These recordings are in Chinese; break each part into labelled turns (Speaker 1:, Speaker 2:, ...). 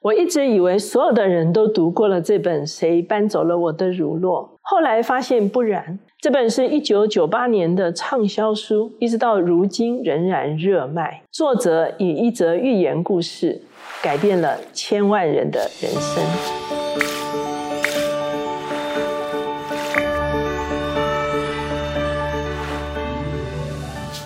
Speaker 1: 我一直以为所有的人都读过了这本《谁搬走了我的乳酪》，后来发现不然。这本是一九九八年的畅销书，一直到如今仍然热卖。作者以一则寓言故事改变了千万人的人生。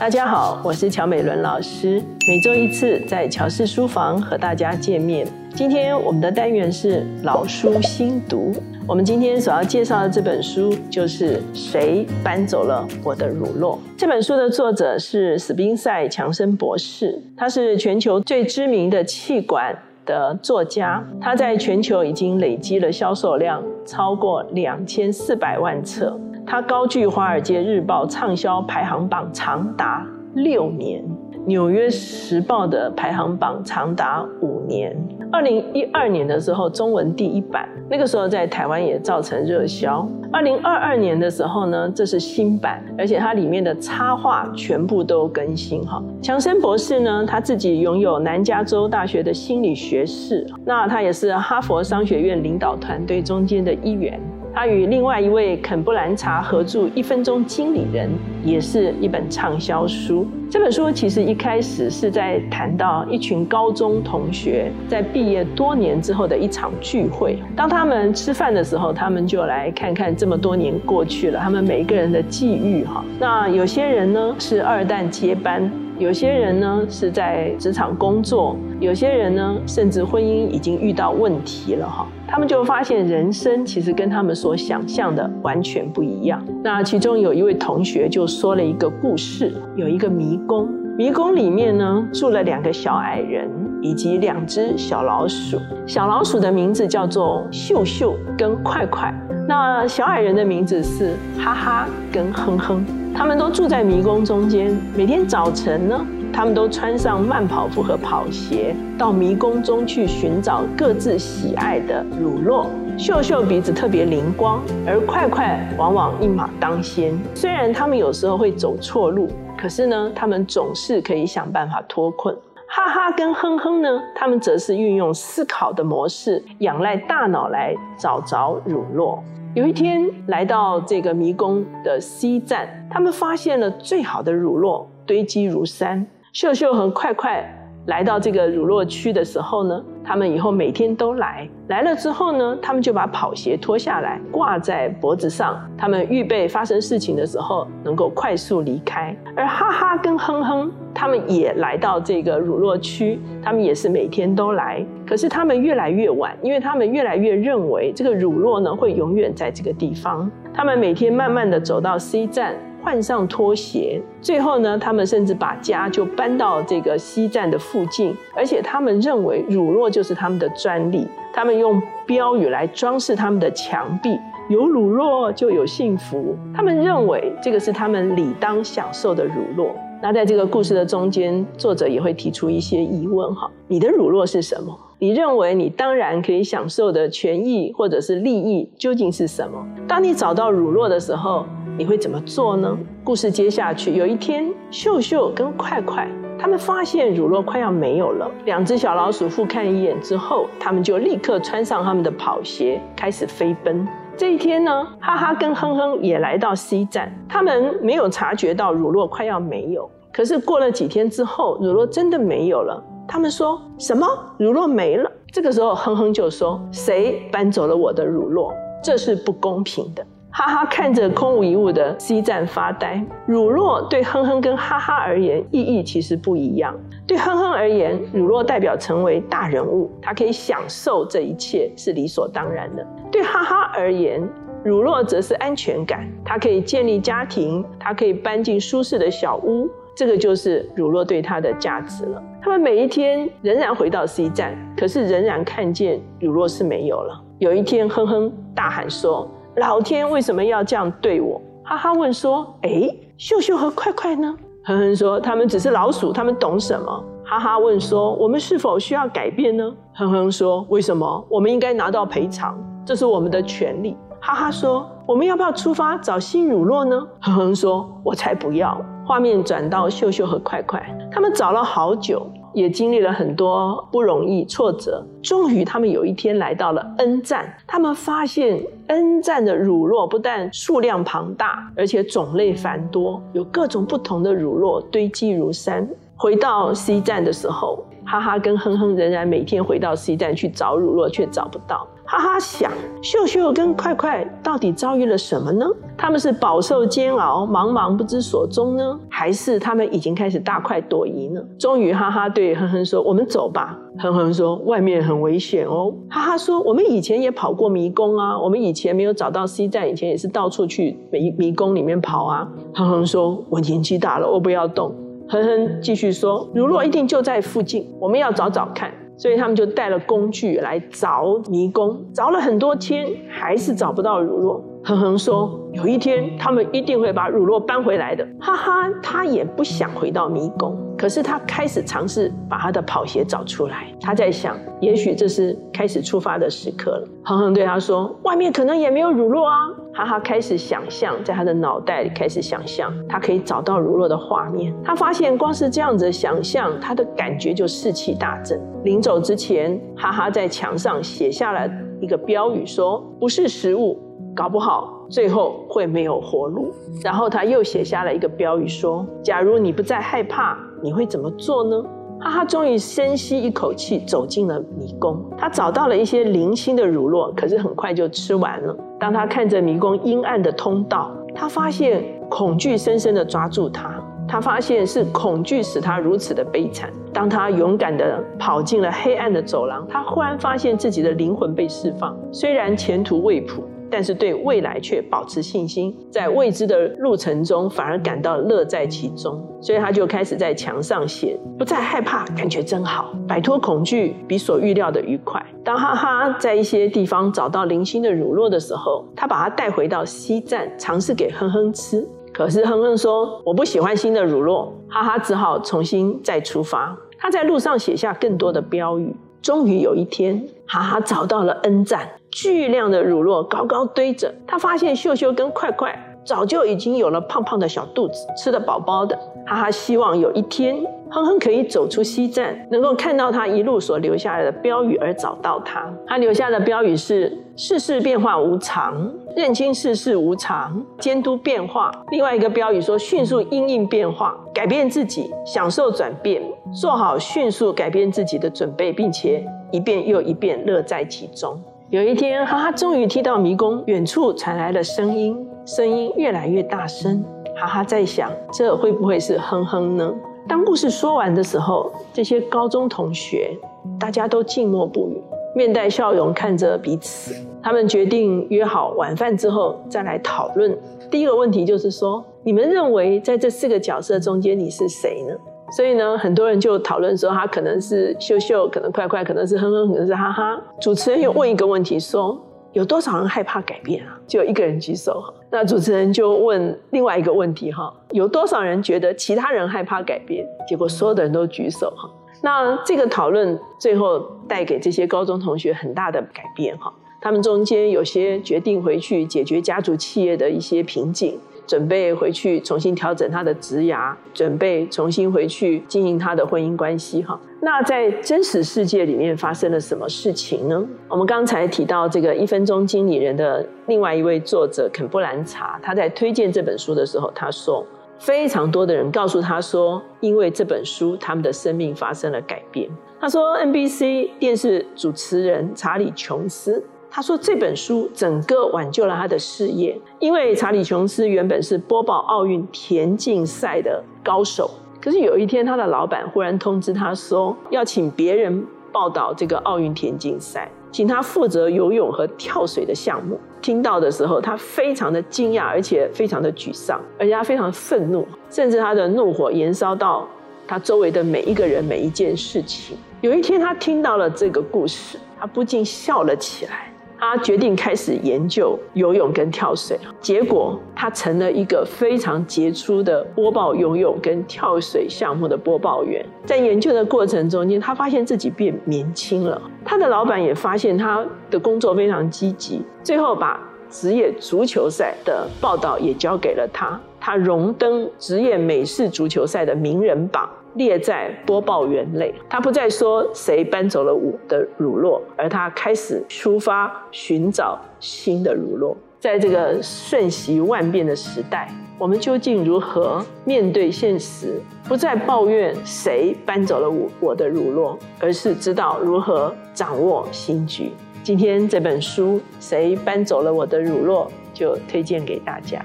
Speaker 1: 大家好，我是乔美伦老师，每周一次在乔氏书房和大家见面。今天我们的单元是老书新读。我们今天所要介绍的这本书就是《谁搬走了我的乳酪》。这本书的作者是史宾塞·强森博士，他是全球最知名的气管的作家。他在全球已经累积了销售量超过两千四百万册。他高居《华尔街日报》畅销排行榜长达六年。《纽约时报》的排行榜长达五年。二零一二年的时候，中文第一版，那个时候在台湾也造成热销。二零二二年的时候呢，这是新版，而且它里面的插画全部都更新哈。强生博士呢，他自己拥有南加州大学的心理学士，那他也是哈佛商学院领导团队中间的一员。他与另外一位肯布兰查合著《一分钟经理人》，也是一本畅销书。这本书其实一开始是在谈到一群高中同学在毕业多年之后的一场聚会。当他们吃饭的时候，他们就来看看这么多年过去了，他们每一个人的际遇哈。那有些人呢是二代接班。有些人呢是在职场工作，有些人呢甚至婚姻已经遇到问题了哈，他们就发现人生其实跟他们所想象的完全不一样。那其中有一位同学就说了一个故事，有一个迷宫，迷宫里面呢住了两个小矮人以及两只小老鼠，小老鼠的名字叫做秀秀跟快快，那小矮人的名字是哈哈跟哼哼。他们都住在迷宫中间。每天早晨呢，他们都穿上慢跑服和跑鞋，到迷宫中去寻找各自喜爱的乳酪。秀秀鼻子特别灵光，而快快往往一马当先。虽然他们有时候会走错路，可是呢，他们总是可以想办法脱困。哈哈跟哼哼呢，他们则是运用思考的模式，仰赖大脑来找着乳酪。有一天来到这个迷宫的 C 站，他们发现了最好的乳酪堆积如山。秀秀和快快来到这个乳酪区的时候呢，他们以后每天都来。来了之后呢，他们就把跑鞋脱下来挂在脖子上，他们预备发生事情的时候能够快速离开。而哈哈跟哼哼。他们也来到这个乳酪区，他们也是每天都来。可是他们越来越晚，因为他们越来越认为这个乳酪呢会永远在这个地方。他们每天慢慢的走到 C 站，换上拖鞋，最后呢，他们甚至把家就搬到这个西站的附近。而且他们认为乳酪就是他们的专利，他们用标语来装饰他们的墙壁：有乳酪就有幸福。他们认为这个是他们理当享受的乳酪。那在这个故事的中间，作者也会提出一些疑问哈：你的乳酪是什么？你认为你当然可以享受的权益或者是利益究竟是什么？当你找到乳酪的时候，你会怎么做呢？故事接下去，有一天，秀秀跟快快他们发现乳酪快要没有了。两只小老鼠互看一眼之后，他们就立刻穿上他们的跑鞋，开始飞奔。这一天呢，哈哈跟哼哼也来到 C 站，他们没有察觉到乳酪快要没有。可是过了几天之后，乳酪真的没有了。他们说什么？乳酪没了？这个时候，哼哼就说：“谁搬走了我的乳酪？这是不公平的。”哈哈看着空无一物的 C 站发呆。乳酪对哼哼跟哈哈而言意义其实不一样。对哼哼而言，乳酪代表成为大人物，他可以享受这一切是理所当然的。对哈哈而言，乳酪则是安全感，他可以建立家庭，他可以搬进舒适的小屋。这个就是乳酪对他的价值了。他们每一天仍然回到 C 站，可是仍然看见乳酪是没有了。有一天，哼哼大喊说：“老天为什么要这样对我？”哈哈问说：“哎，秀秀和快快呢？”哼哼说：“他们只是老鼠，他们懂什么？”哈哈问说：“我们是否需要改变呢？”哼哼说：“为什么？我们应该拿到赔偿，这是我们的权利。”哈哈说：“我们要不要出发找新乳酪呢？”哼哼说：“我才不要。”画面转到秀秀和快快，他们找了好久，也经历了很多不容易挫折。终于，他们有一天来到了 N 站，他们发现 N 站的乳酪不但数量庞大，而且种类繁多，有各种不同的乳酪堆积如山。回到 C 站的时候，哈哈跟哼哼仍然每天回到 C 站去找乳酪，却找不到。哈哈想，秀秀跟快快到底遭遇了什么呢？他们是饱受煎熬，茫茫不知所踪呢，还是他们已经开始大快朵颐呢？终于，哈哈对哼哼说：“我们走吧。”哼哼说：“外面很危险哦。”哈哈说：“我们以前也跑过迷宫啊，我们以前没有找到 C 站，以前也是到处去迷迷宫里面跑啊。”哼哼说：“我年纪大了，我不要动。”哼哼继续说：“如若一定就在附近，我们要找找看。”所以他们就带了工具来凿迷宫，凿了很多天，还是找不到乳若。哼哼说：“有一天，他们一定会把乳酪搬回来的。”哈哈，他也不想回到迷宫，可是他开始尝试把他的跑鞋找出来。他在想，也许这是开始出发的时刻了。哼哼对他说：“外面可能也没有乳酪啊。”哈哈开始想象，在他的脑袋里开始想象，他可以找到乳酪的画面。他发现，光是这样子想象，他的感觉就士气大振。临走之前，哈哈在墙上写下了一个标语，说：“不是食物。”搞不好最后会没有活路。然后他又写下了一个标语说：“假如你不再害怕，你会怎么做呢？”哈哈，终于深吸一口气，走进了迷宫。他找到了一些零星的乳酪，可是很快就吃完了。当他看着迷宫阴暗的通道，他发现恐惧深深的抓住他。他发现是恐惧使他如此的悲惨。当他勇敢的跑进了黑暗的走廊，他忽然发现自己的灵魂被释放。虽然前途未卜。但是对未来却保持信心，在未知的路程中反而感到乐在其中，所以他就开始在墙上写：不再害怕，感觉真好，摆脱恐惧比所预料的愉快。当哈哈在一些地方找到零星的乳酪的时候，他把它带回到西站，尝试给哼哼吃。可是哼哼说：“我不喜欢新的乳酪。”哈哈只好重新再出发。他在路上写下更多的标语。终于有一天，哈哈找到了 N 站。巨量的乳酪高高堆着，他发现秀秀跟快快早就已经有了胖胖的小肚子，吃得饱饱的。哈哈，希望有一天哼哼可以走出西站，能够看到他一路所留下来的标语而找到他。他留下的标语是：世事变化无常，认清世事无常，监督变化。另外一个标语说：迅速因应变化，改变自己，享受转变，做好迅速改变自己的准备，并且一遍又一遍乐在其中。有一天，哈哈终于听到迷宫远处传来了声音，声音越来越大声。哈哈在想，这会不会是哼哼呢？当故事说完的时候，这些高中同学大家都静默不语，面带笑容看着彼此。他们决定约好晚饭之后再来讨论。第一个问题就是说，你们认为在这四个角色中间，你是谁呢？所以呢，很多人就讨论说，他可能是秀秀，可能快快，可能是哼哼，可能是哈哈。主持人又问一个问题，说有多少人害怕改变啊？就一个人举手。那主持人就问 另外一个问题，哈，有多少人觉得其他人害怕改变？结果所有的人都举手，哈。那这个讨论最后带给这些高中同学很大的改变，哈。他们中间有些决定回去解决家族企业的一些瓶颈。准备回去重新调整他的职涯，准备重新回去经营他的婚姻关系。哈，那在真实世界里面发生了什么事情呢？我们刚才提到这个一分钟经理人的另外一位作者肯布兰查，他在推荐这本书的时候，他说非常多的人告诉他说，因为这本书，他们的生命发生了改变。他说，NBC 电视主持人查理琼斯。他说这本书整个挽救了他的事业，因为查理琼斯原本是播报奥运田径赛的高手，可是有一天他的老板忽然通知他说要请别人报道这个奥运田径赛，请他负责游泳和跳水的项目。听到的时候，他非常的惊讶，而且非常的沮丧，而且他非常愤怒，甚至他的怒火延烧到他周围的每一个人、每一件事情。有一天，他听到了这个故事，他不禁笑了起来。他决定开始研究游泳跟跳水结果他成了一个非常杰出的播报游泳跟跳水项目的播报员。在研究的过程中间，他发现自己变年轻了。他的老板也发现他的工作非常积极，最后把职业足球赛的报道也交给了他。他荣登职业美式足球赛的名人榜。列在播报员内。他不再说谁搬走了我的乳酪，而他开始出发寻找新的乳酪。在这个瞬息万变的时代，我们究竟如何面对现实？不再抱怨谁搬走了我我的乳酪，而是知道如何掌握新局。今天这本书《谁搬走了我的乳酪》就推荐给大家。